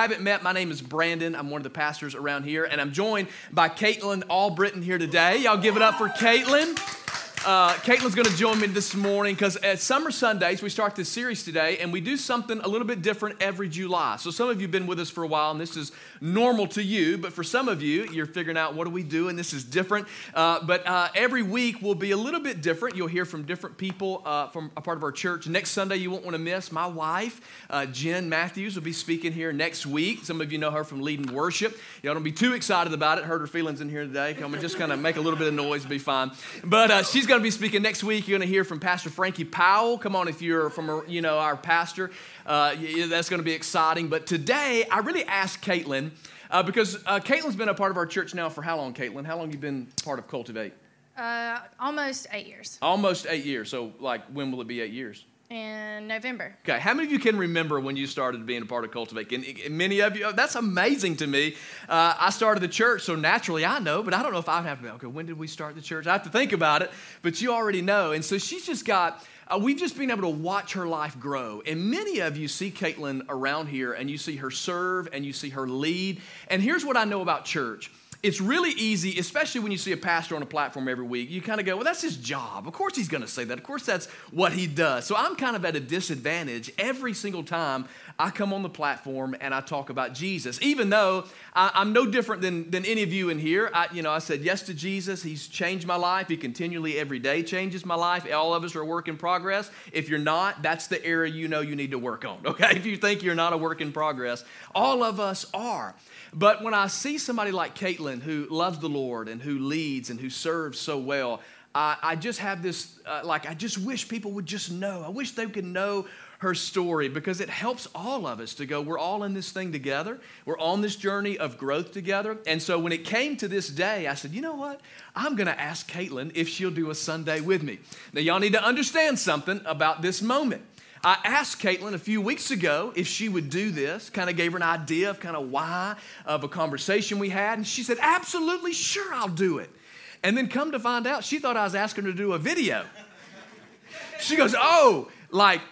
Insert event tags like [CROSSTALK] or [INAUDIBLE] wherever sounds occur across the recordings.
I haven't met, my name is Brandon. I'm one of the pastors around here, and I'm joined by Katelyn Albritton here today. Y'all give it up for Katelyn. Uh, Katelyn's going to join me this morning because at Summer Sundays, we start this series today, and we do something a little bit different every July. So, some of you have been with us for a while, and this is normal to you, but for some of you, you're figuring out what do we do, and this is different. Uh, but uh, every week will be a little bit different. You'll hear from different people uh, from a part of our church. Next Sunday, you won't want to miss my wife, uh, Jen Matthews, will be speaking here next week. Some of you know her from leading worship. Y'all don't be too excited about it. Hurt her feelings in here today. Come and just kind of make a little bit of noise, be fine. But uh, she's going to be speaking next week. You're going to hear from Pastor Frankie Powell. Come on, if you're from, you know, our pastor, uh, that's going to be exciting. But today, I really asked Katelyn, uh, because uh, Katelyn's been a part of our church now for how long, Katelyn? How long have you been part of Cultivate? Uh, almost eight years. Almost eight years. So, like, when will it be eight years? In November. Okay, how many of you can remember when you started being a part of Cultivate? And, many of you, that's amazing to me. Uh, I started the church, so naturally I know, but I don't know if I would have to be, okay, when did we start the church? I have to think about it, but you already know. And so she's just got, uh, we've just been able to watch her life grow. And many of you see Katelyn around here and you see her serve and you see her lead. And here's what I know about church it's really easy, especially when you see a pastor on a platform every week. You kind of go, well, that's his job. Of course he's going to say that. Of course that's what he does. So I'm kind of at a disadvantage every single time I come on the platform and I talk about Jesus, even though I, am no different than, than any of you in here. I, you know, I said yes to Jesus. He's changed my life. He continually every day changes my life. All of us are a work in progress. If you're not, that's the area you know you need to work on, [LAUGHS] okay? If you think you're not a work in progress, all of us are. But when I see somebody like Katelyn who loves the Lord and who leads and who serves so well, I, I just have this, uh, like, I just wish people would just know. I wish they could know her story because it helps all of us to go, we're all in this thing together. We're on this journey of growth together. And so when it came to this day, I said, you know what? I'm going to ask Katelyn if she'll do a Sunday with me. Now, y'all need to understand something about this moment. I asked Katelyn a few weeks ago if she would do this, kind of gave her an idea of kind of why of a conversation we had, and she said, Absolutely, sure, I'll do it. And then come to find out, she thought I was asking her to do a video. She goes, Oh, like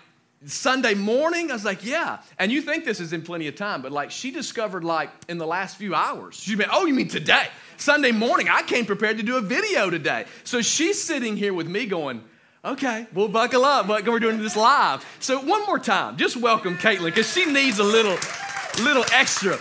Sunday morning? I was like, Yeah. And you think this is in plenty of time, but like she discovered, like in the last few hours, she's been, Oh, you mean today? Sunday morning, I came prepared to do a video today. So she's sitting here with me going, Okay, we'll buckle up. But we're doing this live. So one more time, just welcome Katelyn because she needs a little, little extra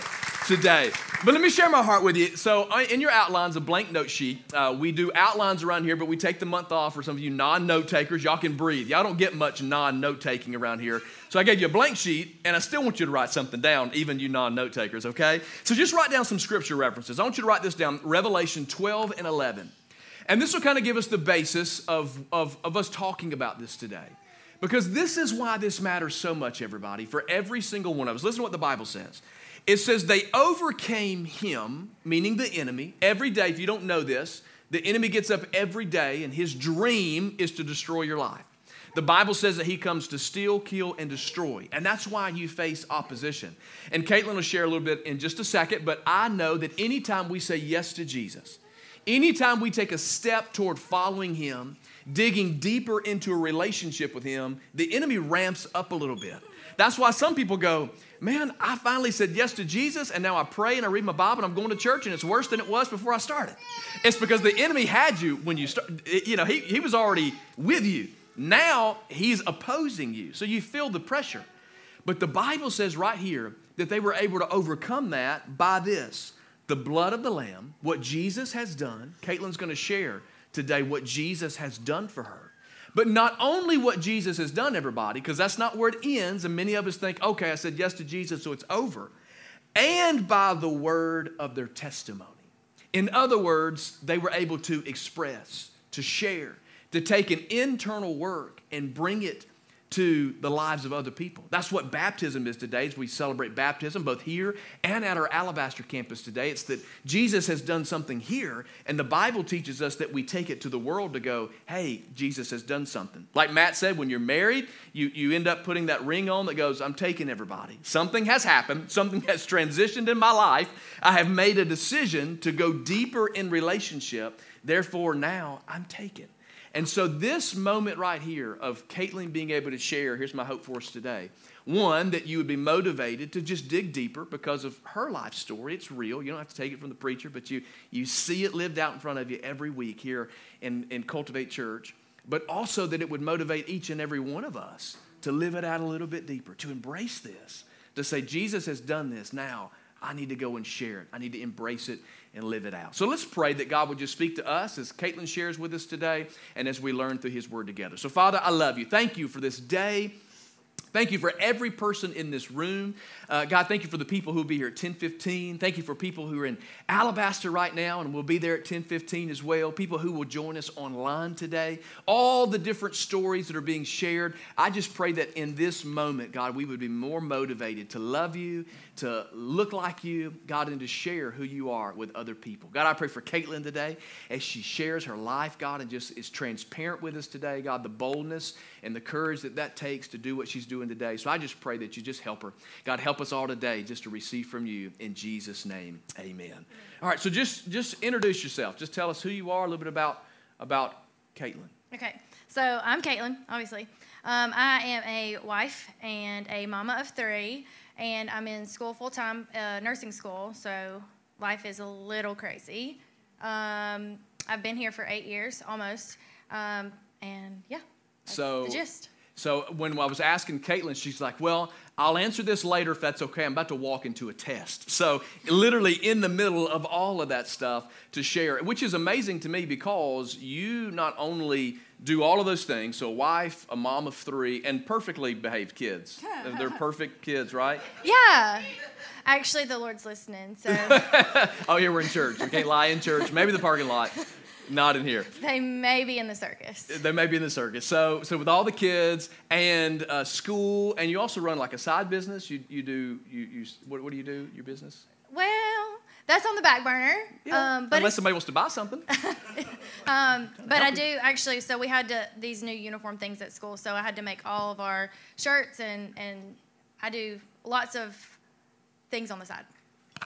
today. But let me share my heart with you. So, uh, in your outlines, a blank note sheet. Uh, we do outlines around here, but we take the month off for some of you non note takers. Y'all can breathe. Y'all don't get much non note taking around here. So, I gave you a blank sheet, and I still want you to write something down, even you non note takers, okay? So, just write down some scripture references. I want you to write this down Revelation 12 and 11. And this will kind of give us the basis of, of, of us talking about this today. Because this is why this matters so much, everybody, for every single one of us. Listen to what the Bible says. It says, They overcame him, meaning the enemy. Every day, if you don't know this, the enemy gets up every day and his dream is to destroy your life. The Bible says that he comes to steal, kill, and destroy. And that's why you face opposition. And Katelyn will share a little bit in just a second, but I know that anytime we say yes to Jesus, Anytime we take a step toward following Him, digging deeper into a relationship with Him, the enemy ramps up a little bit. That's why some people go, Man, I finally said yes to Jesus, and now I pray and I read my Bible and I'm going to church, and it's worse than it was before I started. It's because the enemy had you when you start, you know, he, he was already with you. Now he's opposing you. So you feel the pressure. But the Bible says right here that they were able to overcome that by this the blood of the Lamb, what Jesus has done. Katelyn's going to share today what Jesus has done for her. But not only what Jesus has done, everybody, because that's not where it ends. And many of us think, okay, I said yes to Jesus, so it's over. And by the word of their testimony. In other words, they were able to express, to share, to take an internal work and bring it to the lives of other people. That's what baptism is today as we celebrate baptism both here and at our Alabaster campus today. It's that Jesus has done something here and the Bible teaches us that we take it to the world to go, "Hey, Jesus has done something." Like Matt said, when you're married, you you end up putting that ring on that goes, "I'm taking everybody." Something has happened, something has transitioned in my life. I have made a decision to go deeper in relationship. Therefore, now I'm taken. And so, this moment right here of Katelyn being able to share, here's my hope for us today, one, that you would be motivated to just dig deeper because of her life story. It's real. You don't have to take it from the preacher, but you, you see it lived out in front of you every week here in, in Cultivate Church. But also that it would motivate each and every one of us to live it out a little bit deeper, to embrace this, to say, Jesus has done this. Now I need to go and share it. I need to embrace it and live it out. So let's pray that God would just speak to us as Katelyn shares with us today and as we learn through His Word together. So, Father, I love you. Thank you for this day. Thank you for every person in this room. Uh, God, thank you for the people who will be here at 1015. Thank you for people who are in Alabaster right now and will be there at 1015 as well. People who will join us online today. All the different stories that are being shared. I just pray that in this moment, God, we would be more motivated to love you, to look like you, God, and to share who you are with other people. God, I pray for Katelyn today as she shares her life, God, and just is transparent with us today. God, the boldness and the courage that that takes to do what she's doing today. So I just pray that you just help her. God, help us all today just to receive from you in Jesus' name. Amen. All right, so just just introduce yourself. Just tell us who you are, a little bit about about Katelyn. Okay, so I'm Katelyn, obviously. Um, I am a wife and a mama of three, and I'm in school full time, uh, nursing school. So life is a little crazy. Um, I've been here for eight years almost, um, and yeah. So the gist. So when I was asking Katelyn, she's like, "Well, I'll answer this later if that's okay. I'm about to walk into a test." So literally in the middle of all of that stuff to share, which is amazing to me because you not only do all of those things, so a wife, a mom of three, and perfectly behaved kids. [LAUGHS] They're perfect kids, right? Yeah. Actually, the Lord's listening, so [LAUGHS] oh, yeah, we're in church. We can't lie in church. Maybe the parking lot. Not in here. they may be in the circus. They may be in the circus. So, so with all the kids and uh, school, and you also run like a side business. You, you do you, you what, what do you do? Your business? Well, that's on the back burner. Um, but Unless somebody wants to buy something. [LAUGHS] Um, but I do actually. So we had to these new uniform things at school. So I had to make all of our shirts and and I do lots of things on the side.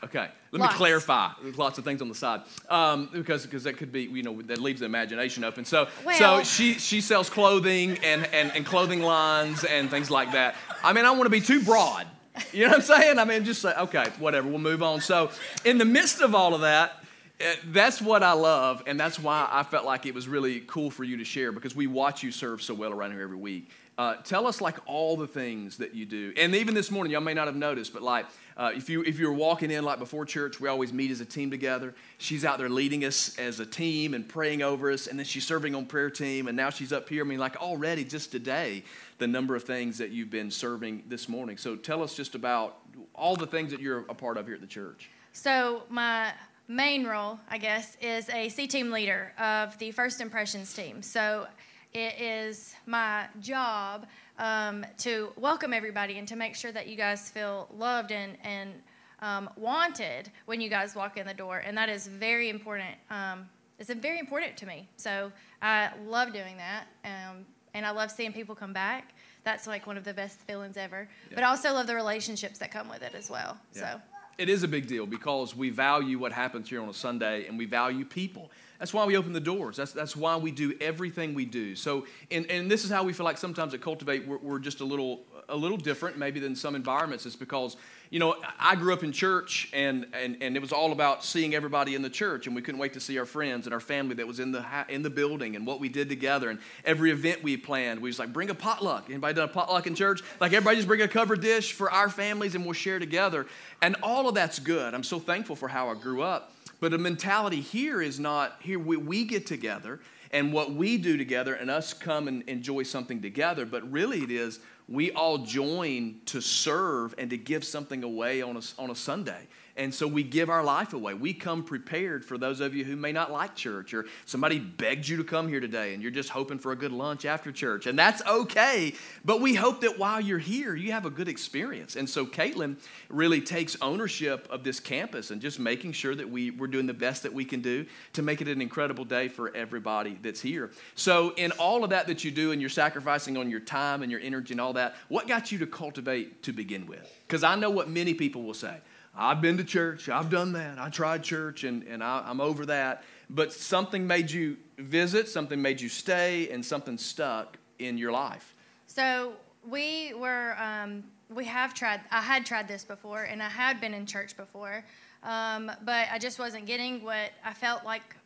Okay, let Lots. me clarify. There's lots of things on the side um, because because that could be you know that leaves the imagination open. So so she she sells clothing and, and and clothing lines and things like that. I mean I want to be too broad. You know what I'm saying? I mean just say okay whatever. We'll move on. So in the midst of all of that. eh, That's what I love, and that's why I felt like it was really cool for you to share because we watch you serve so well around here every week. Uh, tell us like all the things that you do, and even this morning, y'all may not have noticed, but like uh, if you if you're walking in like before church, we always meet as a team together. She's out there leading us as a team and praying over us, and then she's serving on prayer team, and now she's up here. I mean, like already just today, the number of things that you've been serving this morning. So tell us just about all the things that you're a part of here at the church. So my main role, I guess, is a C team leader of the First Impressions team. So it is my job um, to welcome everybody and to make sure that you guys feel loved and and um, wanted when you guys walk in the door, and that is very important. Um, it's very important to me. So I love doing that, um, and I love seeing people come back. That's like one of the best feelings ever. But I also love the relationships that come with it as well. Yeah. So. It is a big deal because we value what happens here on a Sunday and we value people. That's why we open the doors. That's, that's why we do everything we do. So, and, and this is how we feel like sometimes at Cultivate, we're, we're just a little, a little different maybe than some environments. It's because, you know, I grew up in church and, and, and it was all about seeing everybody in the church and we couldn't wait to see our friends and our family that was in the, in the building and what we did together. And every event we planned, we was like, bring a potluck. Anybody done a potluck in church? Like everybody just bring a covered dish for our families and we'll share together. And all of that's good. I'm so thankful for how I grew up. But the mentality here is not here we, we get together and what we do together and us come and enjoy something together, but really it is we all join to serve and to give something away on a, on a Sunday. And so we give our life away. We come prepared for those of you who may not like church or somebody begged you to come here today and you're just hoping for a good lunch after church. And that's okay. But we hope that while you're here, you have a good experience. And so Katelyn really takes ownership of this campus and just making sure that we, we're doing the best that we can do to make it an incredible day for everybody that's here. So, in all of that that you do and you're sacrificing on your time and your energy and all that, what got you to cultivate to begin with? Because I know what many people will say. I've been to church, I've done that, I tried church, and, and I, I'm over that. But something made you visit, something made you stay, and something stuck in your life. So we were um, we have tried. I had tried this before, and I had been in church before, um, but I just wasn't getting what I felt like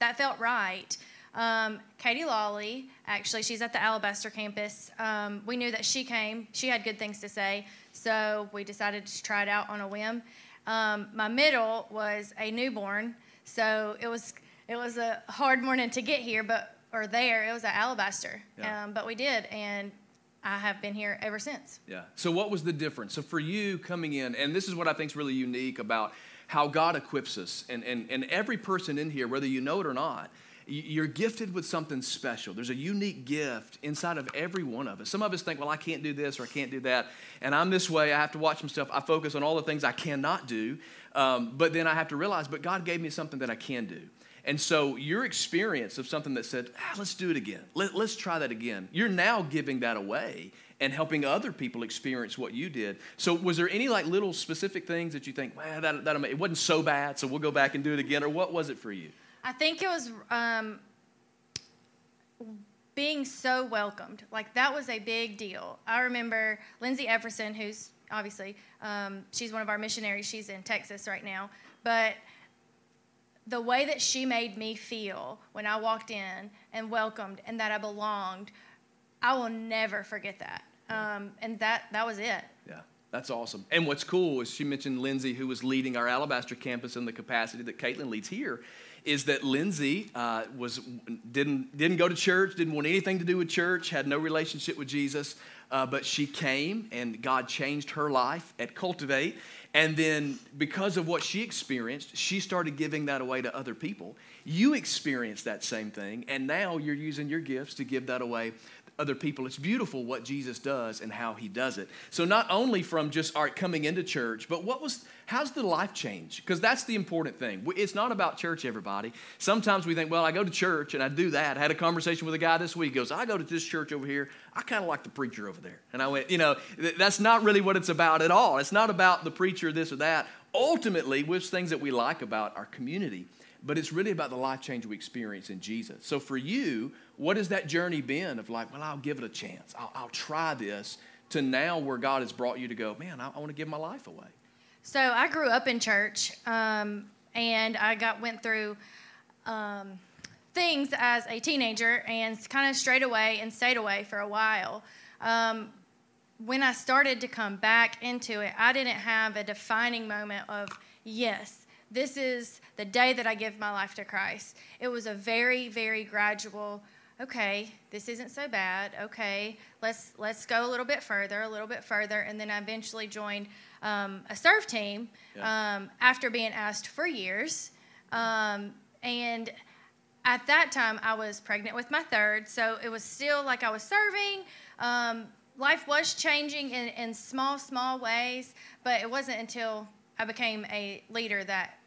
that felt right. Um, Katie Lawley, actually, she's at the Alabaster campus. Um, we knew that she came. She had good things to say, so we decided to try it out on a whim. Um, my middle was a newborn, so it was it was a hard morning to get here, but or there it was at Alabaster, Yeah. um, but we did, and I have been here ever since. Yeah. So what was the difference? So for you coming in, and this is what I think is really unique about how God equips us, and, and, and every person in here, whether you know it or not, you're gifted with something special. There's a unique gift inside of every one of us. Some of us think, well, I can't do this or I can't do that. And I'm this way. I have to watch some stuff. I focus on all the things I cannot do. Um, but then I have to realize, but God gave me something that I can do. And so your experience of something that said, ah, let's do it again. Let, let's try that again. You're now giving that away and helping other people experience what you did. So was there any like little specific things that you think, well, that, that it wasn't so bad, so we'll go back and do it again, or what was it for you? I think it was um, being so welcomed. Like that was a big deal. I remember Lindsay Efferson, who's obviously um, she's one of our missionaries. She's in Texas right now, but the way that she made me feel when I walked in and welcomed and that I belonged, I will never forget that. Um, and that that was it. Yeah, that's awesome. And what's cool is she mentioned Lindsay, who was leading our Alabaster campus in the capacity that Katelyn leads here. Is that Lindsay uh, was didn't didn't go to church, didn't want anything to do with church, had no relationship with Jesus, uh, but she came and God changed her life at Cultivate, and then because of what she experienced, she started giving that away to other people. You experienced that same thing, and now you're using your gifts to give that away other people. It's beautiful what Jesus does and how he does it. So not only from just art coming into church, but what was how's the life change? Because that's the important thing. It's not about church, everybody. Sometimes we think, well, I go to church and I do that. I had a conversation with a guy this week. He goes, I go to this church over here. I kind of like the preacher over there. And I went, you know, that's not really what it's about at all. It's not about the preacher, this or that. Ultimately, which things that we like about our community but it's really about the life change we experience in Jesus. So for you, what has that journey been of like, well, I'll give it a chance, I'll, I'll try this, to now where God has brought you to go, man, I, I want to give my life away? So I grew up in church, um, and I got went through um, things as a teenager, and kind of strayed away and stayed away for a while. Um, when I started to come back into it, I didn't have a defining moment of yes, this is the day that I give my life to Christ. It was a very, very gradual. Okay, this isn't so bad. Okay, let's let's go a little bit further, a little bit further, and then I eventually joined um, a serve team Yeah. um, after being asked for years. Um, and at that time, I was pregnant with my third, so it was still like I was serving. Um, life was changing in, in small, small ways, but it wasn't until I became a leader that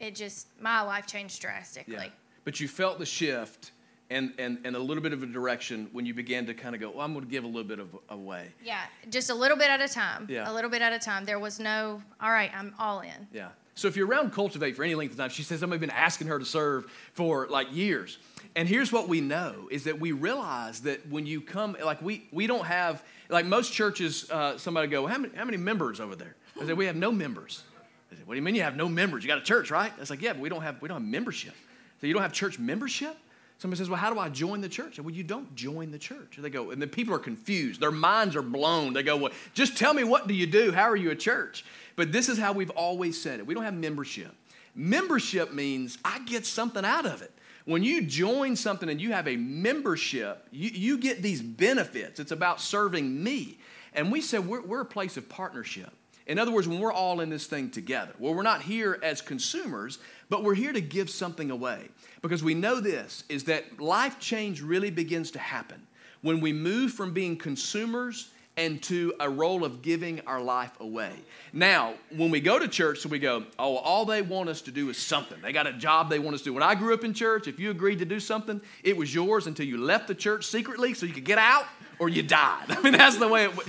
it just, my life changed drastically. Yeah. But you felt the shift and, and, and a little bit of a direction when you began to kind of go, well, I'm going to give a little bit of away. Yeah, just a little bit at a time. Yeah. A little bit at a time. There was no, all right, I'm all in. Yeah. So if you're around Cultivate for any length of time, she says, I've been asking her to serve for like years. And here's what we know is that we realize that when you come, like we, we don't have, like most churches, uh, somebody go, how many, how many members over there? I said, we have no members. I said, what do you mean you have no members? You got a church, right? I was like, yeah, but we don't have, we don't have membership. So you don't have church membership? Somebody says, well, how do I join the church? Well, you don't join the church. They go, and then people are confused. Their minds are blown. They go, well, just tell me what do you do? How are you a church? But this is how we've always said it. We don't have membership. Membership means I get something out of it. When you join something and you have a membership, you, you get these benefits. It's about serving me. And we said we're, we're a place of partnership. In other words, when we're all in this thing together, well, we're not here as consumers, but we're here to give something away. Because we know this is that life change really begins to happen when we move from being consumers and to a role of giving our life away. Now, when we go to church, so we go, oh, all they want us to do is something. They got a job they want us to do. When I grew up in church, if you agreed to do something, it was yours until you left the church secretly so you could get out or you died. [LAUGHS] I mean, that's the way it was.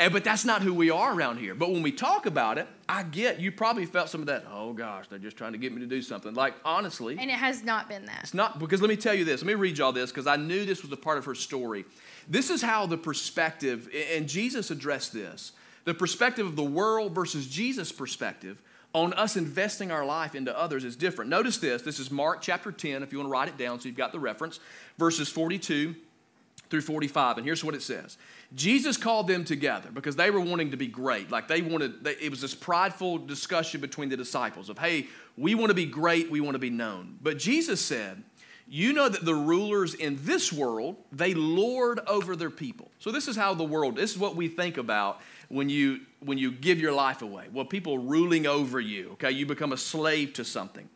Eh, but that's not who we are around here. But when we talk about it, I get you probably felt some of that. Oh gosh, they're just trying to get me to do something. Like honestly, And it has not been that. it's not because let me tell you this. Let me read y'all this because I knew this was a part of her story. This is how the perspective, and Jesus addressed this. The perspective of the world versus Jesus' perspective on us investing our life into others is different. Notice this. This is Mark chapter 10, if you want to write it down so you've got the reference, verses 42 through 45. And here's what it says Jesus called them together because they were wanting to be great. Like they wanted, they, it was this prideful discussion between the disciples of, hey, we want to be great, we want to be known. But Jesus said, you know that the rulers in this world, they lord over their people. So this is how the world, this is what we think about when you when you give your life away. Well, people ruling over you, okay? You become a slave to something.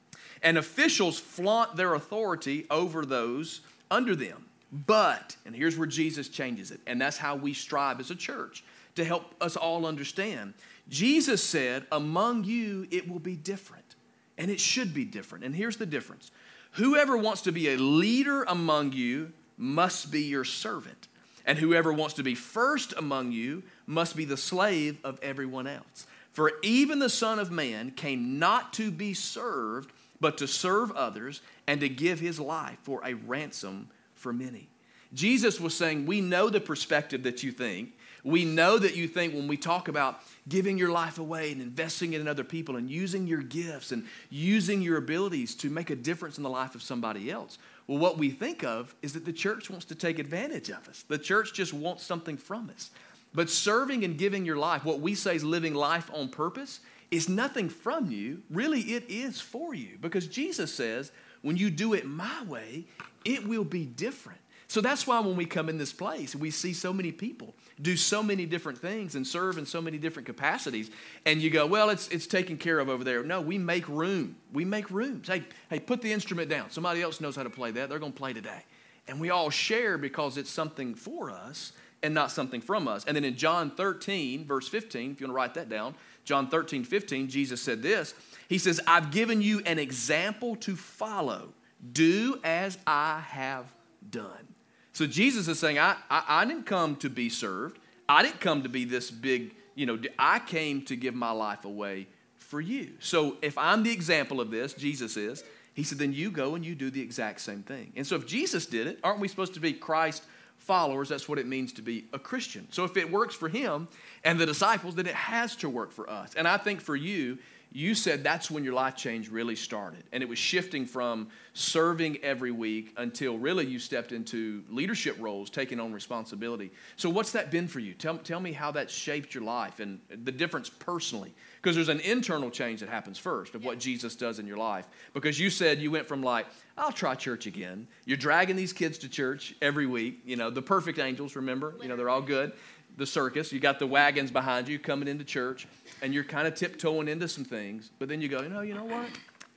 And officials flaunt their authority over those under them. But, and here's where Jesus changes it, and that's how we strive as a church to help us all understand. Jesus said, Among you it will be different, and it should be different. And here's the difference whoever wants to be a leader among you must be your servant, and whoever wants to be first among you must be the slave of everyone else. For even the Son of Man came not to be served, but to serve others and to give his life for a ransom for many. Jesus was saying, We know the perspective that you think. We know that you think when we talk about giving your life away and investing it in other people and using your gifts and using your abilities to make a difference in the life of somebody else. Well, what we think of is that the church wants to take advantage of us. The church just wants something from us. But serving and giving your life, what we say is living life on purpose, is nothing from you. Really, it is for you. Because Jesus says, when you do it my way, it will be different. So that's why when we come in this place, we see so many people do so many different things and serve in so many different capacities. And you go, well, it's, it's taken care of over there. No, we make room. We make rooms. Hey, hey, put the instrument down. Somebody else knows how to play that. They're going to play today. And we all share because it's something for us and not something from us. And then in John 13, verse 15, if you want to write that down, John 13, 15, Jesus said this. He says, I've given you an example to follow. Do as I have done. So Jesus is saying, I, I, I, didn't come to be served. I didn't come to be this big, you know, I came to give my life away for you. So if I'm the example of this, Jesus is, he said, then you go and you do the exact same thing. And so if Jesus did it, aren't we supposed to be Christ followers? That's what it means to be a Christian. So if it works for him and the disciples, then it has to work for us. And I think for you, you said that's when your life change really started. And it was shifting from serving every week until really you stepped into leadership roles, taking on responsibility. So, what's that been for you? Tell, tell me how that shaped your life and the difference personally. Because there's an internal change that happens first of what Jesus does in your life. Because you said you went from like, I'll try church again. You're dragging these kids to church every week. You know, the perfect angels, remember? You know, they're all good the circus. You got the wagons behind you coming into church, and you're kind of tiptoeing into some things. But then you go, you know, you know what?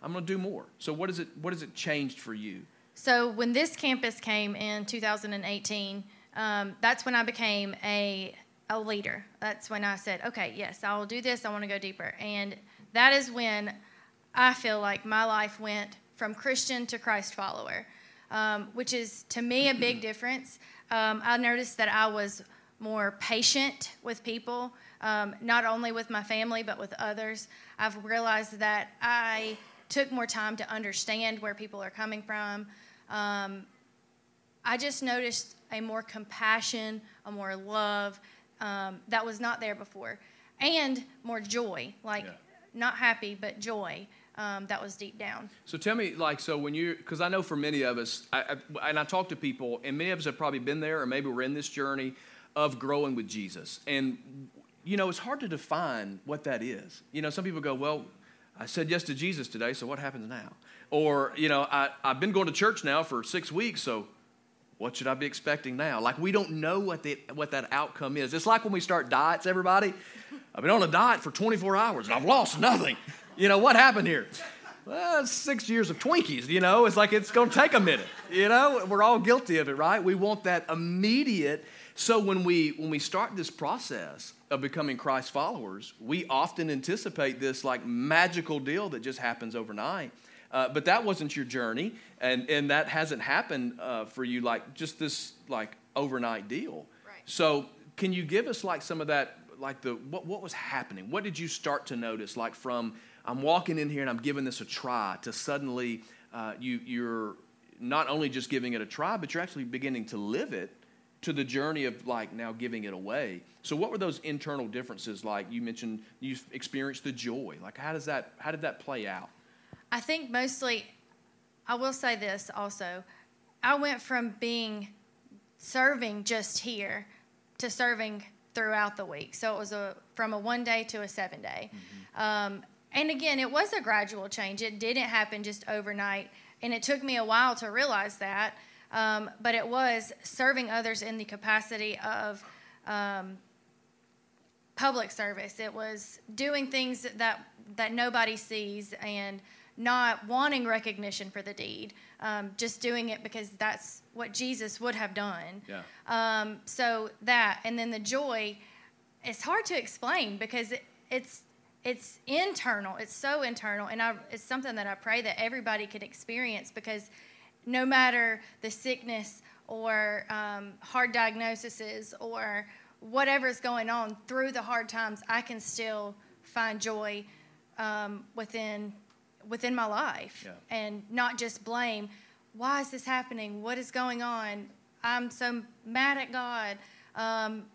I'm going to do more. So what is it? What has it changed for you? So when this campus came in 2018, um, that's when I became a a leader. That's when I said, okay, yes, I will do this. I want to go deeper, and that is when I feel like my life went from Christian to Christ follower, um, which is to me a big [CLEARS THROAT] difference. Um, I noticed that I was more patient with people, um, not only with my family, but with others. I've realized that I took more time to understand where people are coming from. Um, I just noticed a more compassion, a more love um, that was not there before, and more joy like yeah. not happy, but joy. Um, that was deep down. So tell me, like, so when you, because I know for many of us, I, I, and I talk to people, and many of us have probably been there, or maybe we're in this journey of growing with Jesus. And, you know, it's hard to define what that is. You know, some people go, well, I said yes to Jesus today, so what happens now? Or, you know, I, I've been going to church now for six weeks, so what should I be expecting now? Like, we don't know what, the, what that outcome is. It's like when we start diets, everybody. I've been on a diet for 24 hours and I've lost nothing. You know, what happened here? Well, six years of Twinkies, you know, it's like it's going to take a minute. You know, we're all guilty of it, right? We want that immediate so when we when we start this process of becoming Christ followers, we often anticipate this like magical deal that just happens overnight. Uh, but that wasn't your journey, and and that hasn't happened uh, for you like just this like overnight deal. Right. So can you give us like some of that like the what what was happening? What did you start to notice like from I'm walking in here and I'm giving this a try to suddenly uh, you you're not only just giving it a try, but you're actually beginning to live it to the journey of like now giving it away. So what were those internal differences like? You mentioned you experienced the joy. Like how does that how did that play out? I think mostly I will say this also. I went from being serving just here to serving throughout the week. So it was a from a one day to a seven day. Mm-hmm. Um, and again, it was a gradual change. It didn't happen just overnight, and it took me a while to realize that. Um, but it was serving others in the capacity of um, public service. It was doing things that that nobody sees and not wanting recognition for the deed, um, just doing it because that's what Jesus would have done. Yeah. Um, so that, and then the joy, it's hard to explain because it, it's it's internal. It's so internal, and I, it's something that I pray that everybody could experience because no matter the sickness or um, hard diagnoses or whatever's going on through the hard times, I can still find joy um, within within my life yeah. and not just blame. Why is this happening? What is going on? I'm so mad at God. Um,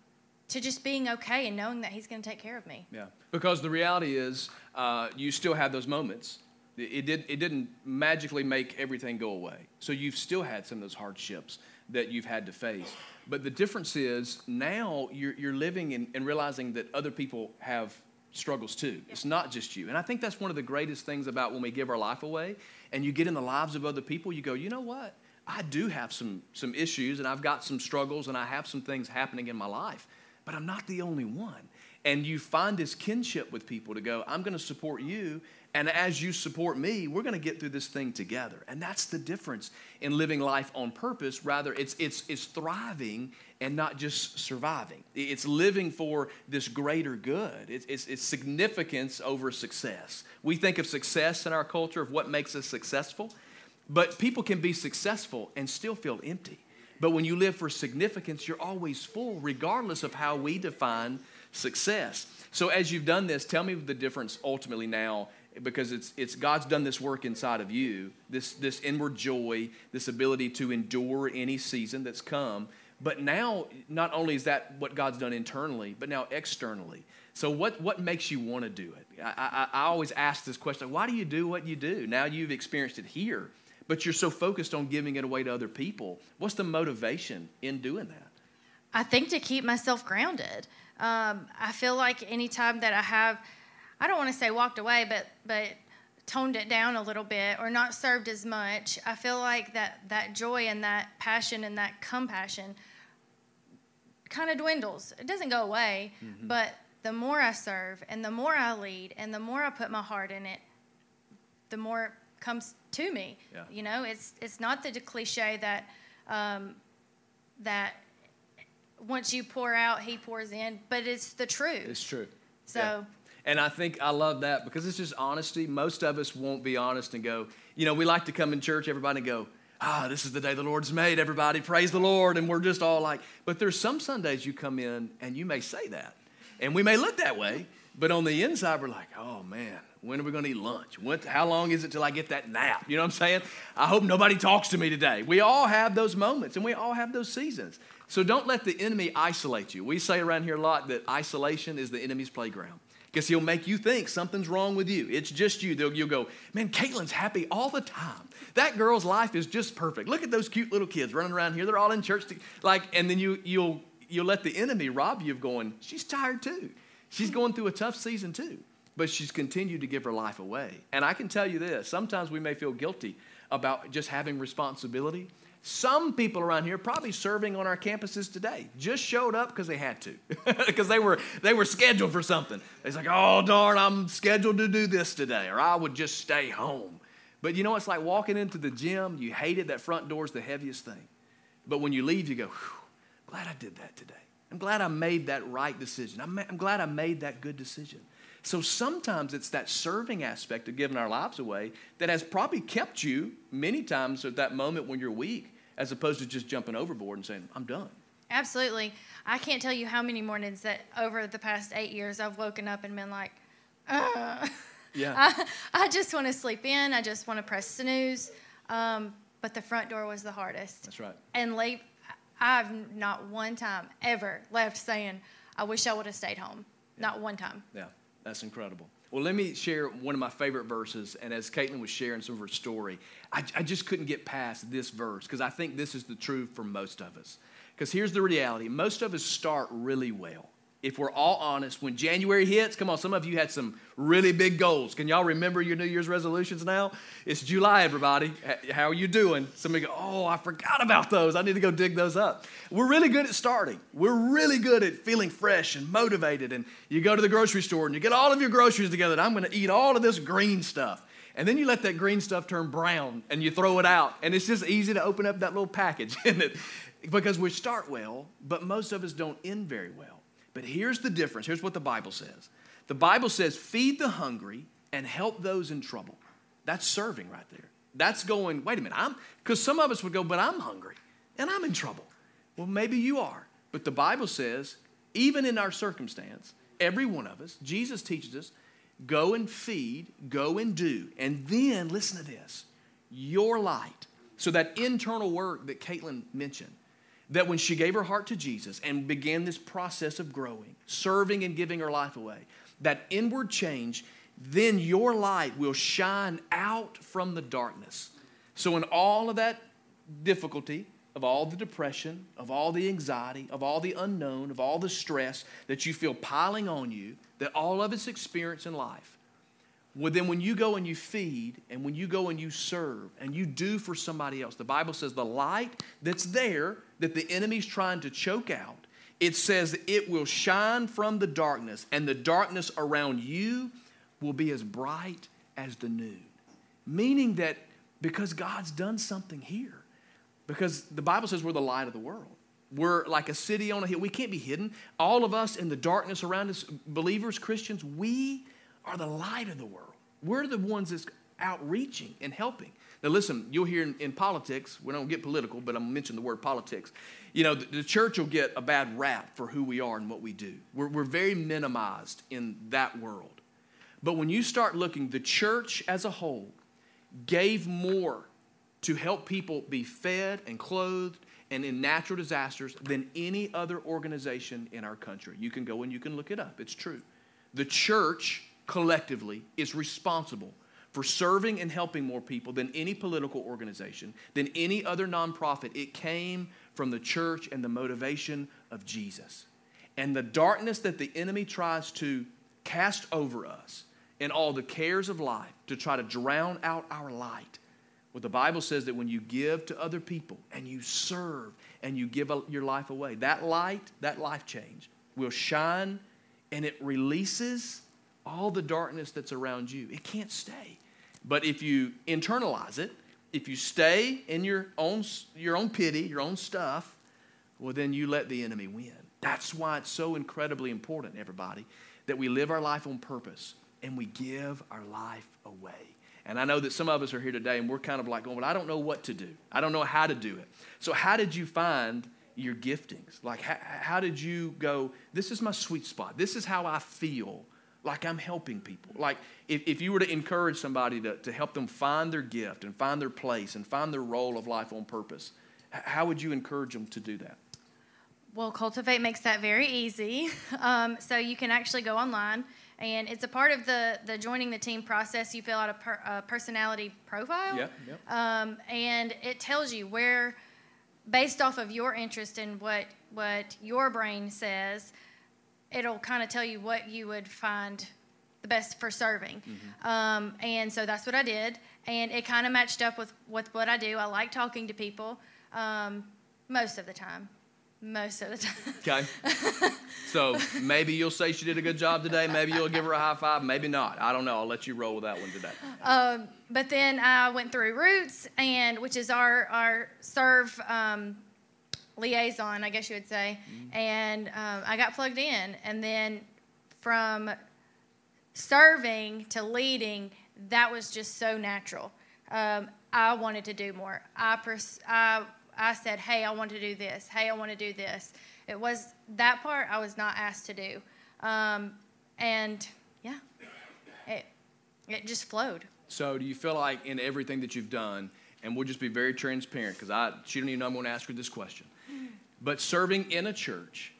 to just being okay and knowing that He's going to take care of me. Yeah, because the reality is, uh, you still have those moments it, did, it didn't magically make everything go away. So you've still had some of those hardships that you've had to face. But the difference is now you're, you're living and, and realizing that other people have struggles too. It's not just you. And I think that's one of the greatest things about when we give our life away and you get in the lives of other people, you go, you know what? I do have some, some issues and I've got some struggles and I have some things happening in my life, but I'm not the only one. And you find this kinship with people to go, I'm going to support you and as you support me, we're going to get through this thing together. And that's the difference in living life on purpose. Rather, it's, it's, it's thriving and not just surviving. It's living for this greater good. It's, it's, it's significance over success. We think of success in our culture, of what makes us successful, but people can be successful and still feel empty. But when you live for significance, you're always full, regardless of how we define success. So, as you've done this, tell me the difference ultimately now because it's, it's God's done this work inside of you, this, this inward joy, this ability to endure any season that's come. But now, not only is that what God's done internally, but now externally. So, what, what makes you want to do it? I, I, I always ask this question why do you do what you do? Now you've experienced it here, but you're so focused on giving it away to other people. What's the motivation in doing that? I think to keep myself grounded. Um, I feel like anytime that I have I don't want to say walked away, but but toned it down a little bit or not served as much. I feel like that that joy and that passion and that compassion kind of dwindles. It doesn't go away, mm-hmm. but the more I serve and the more I lead and the more I put my heart in it, the more it comes to me. Yeah. You know, it's it's not the cliche that um, that once you pour out, he pours in, but it's the truth. It's true. So. Yeah. And I think I love that because it's just honesty. Most of us won't be honest and go, you know, we like to come in church, everybody go, ah, this is the day the Lord's made, everybody, praise the Lord. And we're just all like, but there's some Sundays you come in and you may say that. And we may look that way, but on the inside, we're like, oh man, when are we going to eat lunch? When, how long is it till I get that nap? You know what I'm saying? I hope nobody talks to me today. We all have those moments and we all have those seasons. So don't let the enemy isolate you. We say around here a lot that isolation is the enemy's playground because he'll make you think something's wrong with you. It's just you. They'll, you'll go, man, Katelyn's happy all the time. That girl's life is just perfect. Look at those cute little kids running around here. They're all in church. To, like, and then you, you'll, you'll let the enemy rob you of going, she's tired too. She's going through a tough season too. But she's continued to give her life away. And I can tell you this sometimes we may feel guilty about just having responsibility. Some people around here probably serving on our campuses today just showed up because they had to, [LAUGHS] because they were they were scheduled for something. It's like, oh darn, I'm scheduled to do this today, or I would just stay home. But you know, it's like walking into the gym. You hate it. That front door is the heaviest thing. But when you leave, you go, glad I did that today. I'm glad I made that right decision. I'm, I'm glad I made that good decision. So sometimes it's that serving aspect of giving our lives away that has probably kept you many times at that moment when you're weak, as opposed to just jumping overboard and saying, I'm done. Absolutely. I can't tell you how many mornings that over the past eight years I've woken up and been like, uh, yeah. [LAUGHS] I, I just want to sleep in. I just want to press snooze. Um, but the front door was the hardest. That's right. And late, I've not one time ever left saying, I wish I would have stayed home. Yeah. Not one time. Yeah, that's incredible. Well, let me share one of my favorite verses. And as Katelyn was sharing some of her story, I, I just couldn't get past this verse because I think this is the truth for most of us. Because here's the reality most of us start really well if we're all honest, when January hits, come on, some of you had some really big goals. Can y'all remember your New Year's resolutions now? It's July, everybody. How are you doing? Somebody go, oh, I forgot about those. I need to go dig those up. We're really good at starting. We're really good at feeling fresh and motivated. And you go to the grocery store and you get all of your groceries together. And I'm going to eat all of this green stuff. And then you let that green stuff turn brown and you throw it out. And it's just easy to open up that little package, [LAUGHS] isn't it? Because we start well, but most of us don't end very well. But here's the difference. Here's what the Bible says the Bible says, feed the hungry and help those in trouble. That's serving right there. That's going, wait a minute, I'm, because some of us would go, but I'm hungry and I'm in trouble. Well, maybe you are. But the Bible says, even in our circumstance, every one of us, Jesus teaches us, go and feed, go and do. And then, listen to this your light. So, that internal work that Katelyn mentioned, that when she gave her heart to Jesus and began this process of growing, serving and giving her life away, that inward change, then your light will shine out from the darkness. So, in all of that difficulty, of all the depression, of all the anxiety, of all the unknown, of all the stress that you feel piling on you, that all of us experience in life, well, then when you go and you feed and when you go and you serve and you do for somebody else, the Bible says the light that's there that the enemy's trying to choke out, it says it will shine from the darkness and the darkness around you will be as bright as the noon. Meaning that because God's done something here, because the Bible says we're the light of the world. We're like a city on a hill. We can't be hidden. All of us in the darkness around us, believers, Christians, we are the light of the world. We're the ones that's outreaching and helping. Now, listen, you'll hear in, in politics, we don't get political, but I'm mentioning the word politics. You know, the, the, church will get a bad rap for who we are and what we do. We're, we're very minimized in that world. But when you start looking, the church as a whole gave more to help people be fed and clothed and in natural disasters than any other organization in our country. You can go and you can look it up, it's true. The church collectively is responsible for serving and helping more people than any political organization, than any other nonprofit. It came from the church and the motivation of Jesus. And the darkness that the enemy tries to cast over us and all the cares of life to try to drown out our light. Well, the Bible says that when you give to other people and you serve and you give your life away, that light, that life change will shine and it releases all the darkness that's around you. It can't stay. But if you internalize it, if you stay in your own, your own pity, your own stuff, well, then you let the enemy win. That's why it's so incredibly important, everybody, that we live our life on purpose and we give our life away. And I know that some of us are here today and we're kind of like going, well, I don't know what to do. I don't know how to do it. So, how did you find your giftings? Like, how, how did you go, this is my sweet spot? This is how I feel like I'm helping people. Like if, if you were to encourage somebody to, to help them find their gift and find their place and find their role of life on purpose, how would you encourage them to do that? Well, Cultivate makes that very easy. [LAUGHS] Um, so you can actually go online, and it's a part of the, the joining the team process. You fill out a, per, a personality profile, yeah, yeah. Um, and it tells you where, based off of your interest in what what your brain says, it'll kind of tell you what you would find the best for serving. Mm-hmm. Um, and so that's what I did. And it kind of matched up with, with what I do. I like talking to people um, most of the time. Most of the time. Okay. [LAUGHS] so maybe you'll say she did a good job today. Maybe you'll give her a high five. Maybe not. I don't know. I'll let you roll with that one today. Um, but then I went through Roots, and which is our our serve um, liaison, I guess you would say, mm-hmm. and um, I got plugged in. And then from serving to leading, that was just so natural. Um, I wanted to do more. I, pers- I, I said, hey, I want to do this. Hey, I want to do this. It was that part I was not asked to do. Um, and yeah, it, it just flowed. So, do you feel like in everything that you've done, and we'll just be very transparent because I she don't even know I'm going to ask her this question But serving in a church,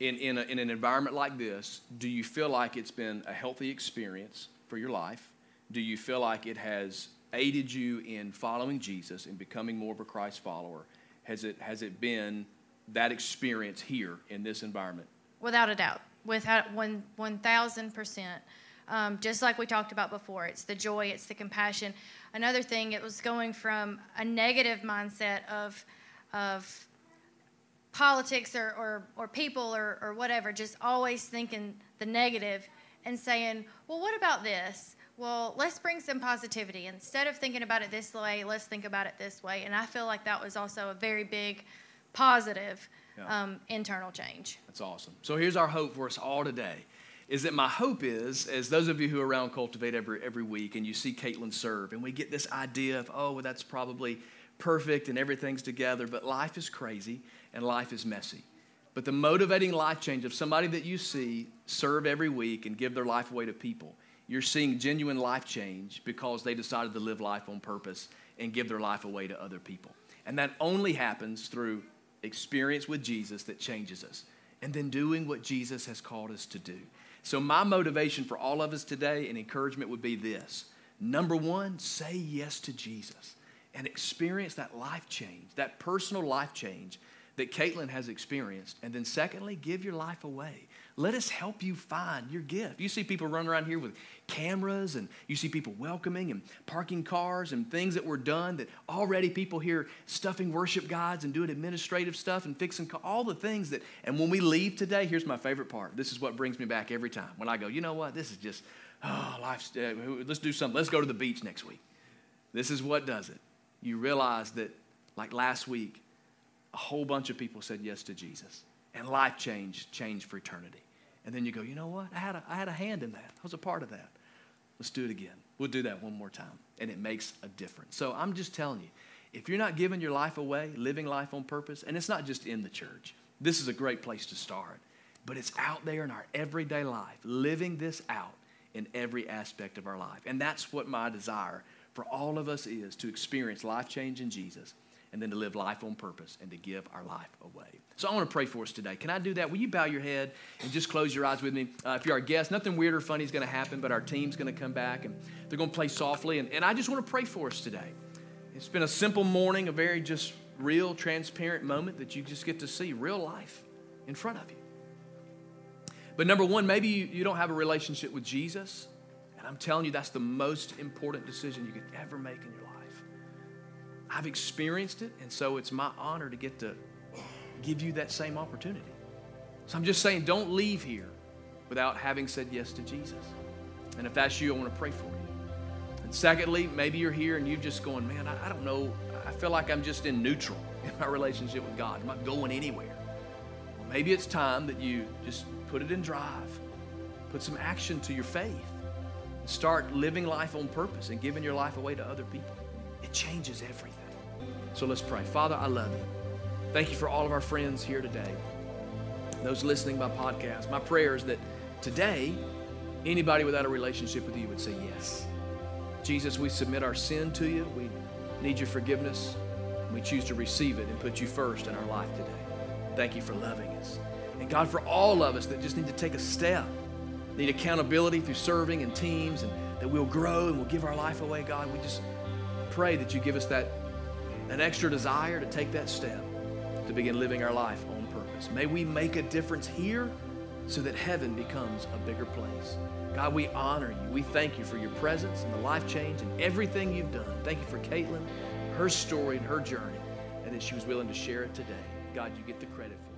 in, in, a, in an environment like this, do you feel like it's been a healthy experience for your life? Do you feel like it has aided you in following Jesus and becoming more of a Christ follower? Has it, has it been that experience here in this environment? Without a doubt, without one one thousand percent. Um, just like we talked about before, it's the joy, it's the compassion. Another thing, it was going from a negative mindset of of politics or, or, or people or, or whatever, just always thinking the negative and saying, well, what about this? Well, let's bring some positivity. Instead of thinking about it this way, let's think about it this way. And I feel like that was also a very big positive Yeah. um, internal change. That's awesome. So here's our hope for us all today. Is that my hope is, as those of you who are around Cultivate every, every week and you see Katelyn serve, and we get this idea of, oh, well, that's probably perfect and everything's together, but life is crazy and life is messy. But the motivating life change of somebody that you see serve every week and give their life away to people, you're seeing genuine life change because they decided to live life on purpose and give their life away to other people. And that only happens through experience with Jesus that changes us and then doing what Jesus has called us to do. So, my motivation for all of us today and encouragement would be this number one, say yes to Jesus and experience that life change, that personal life change that Katelyn has experienced. And then, secondly, give your life away. Let us help you find your gift. You see people running around here with cameras, and you see people welcoming and parking cars and things that were done that already people here stuffing worship guides and doing administrative stuff and fixing all the things that. And when we leave today, here's my favorite part. This is what brings me back every time. When I go, you know what? This is just, oh, life's, uh, let's do something. Let's go to the beach next week. This is what does it. You realize that, like last week, a whole bunch of people said yes to Jesus, and life changed, changed for eternity. And then you go, you know what? I had a, I had a hand in that. I was a part of that. Let's do it again. We'll do that one more time, and it makes a difference. So I'm just telling you, if you're not giving your life away, living life on purpose, and it's not just in the church, this is a great place to start. But it's out there in our everyday life, living this out in every aspect of our life. And that's what my desire for all of us is to experience life change in Jesus and then to live life on purpose and to give our life away. So I want to pray for us today. Can I do that? Will you bow your head and just close your eyes with me? Uh, if you're our guest, nothing weird or funny is going to happen, but our team's going to come back and they're going to play softly. And, and I just want to pray for us today. It's been a simple morning, a very just real, transparent moment that you just get to see real life in front of you. But number one, maybe you, you don't have a relationship with Jesus. And I'm telling you, that's the most important decision you could ever make in your life. I've experienced it, and so it's my honor to get to give you that same opportunity. So I'm just saying, don't leave here without having said yes to Jesus. And if that's you, I want to pray for you. And secondly, maybe you're here and you're just going, man, I, I don't know. I feel like I'm just in neutral [LAUGHS] in my relationship with God. I'm not going anywhere. Well, maybe it's time that you just put it in drive, put some action to your faith, and start living life on purpose and giving your life away to other people. It changes everything. So let's pray. Father, I love you. Thank you for all of our friends here today, those listening by podcast. My prayer is that today, anybody without a relationship with you would say yes. Jesus, we submit our sin to you. We need your forgiveness. We choose to receive it and put you first in our life today. Thank you for loving us. And God, for all of us that just need to take a step, need accountability through serving and teams, and that we'll grow and we'll give our life away, God, we just pray that you give us that, that extra desire to take that step to begin living our life on purpose. May we make a difference here so that heaven becomes a bigger place. God, we honor you. We thank you for your presence and the life change and everything you've done. Thank you for Katelyn, her story and her journey, and that she was willing to share it today. God, you get the credit for it.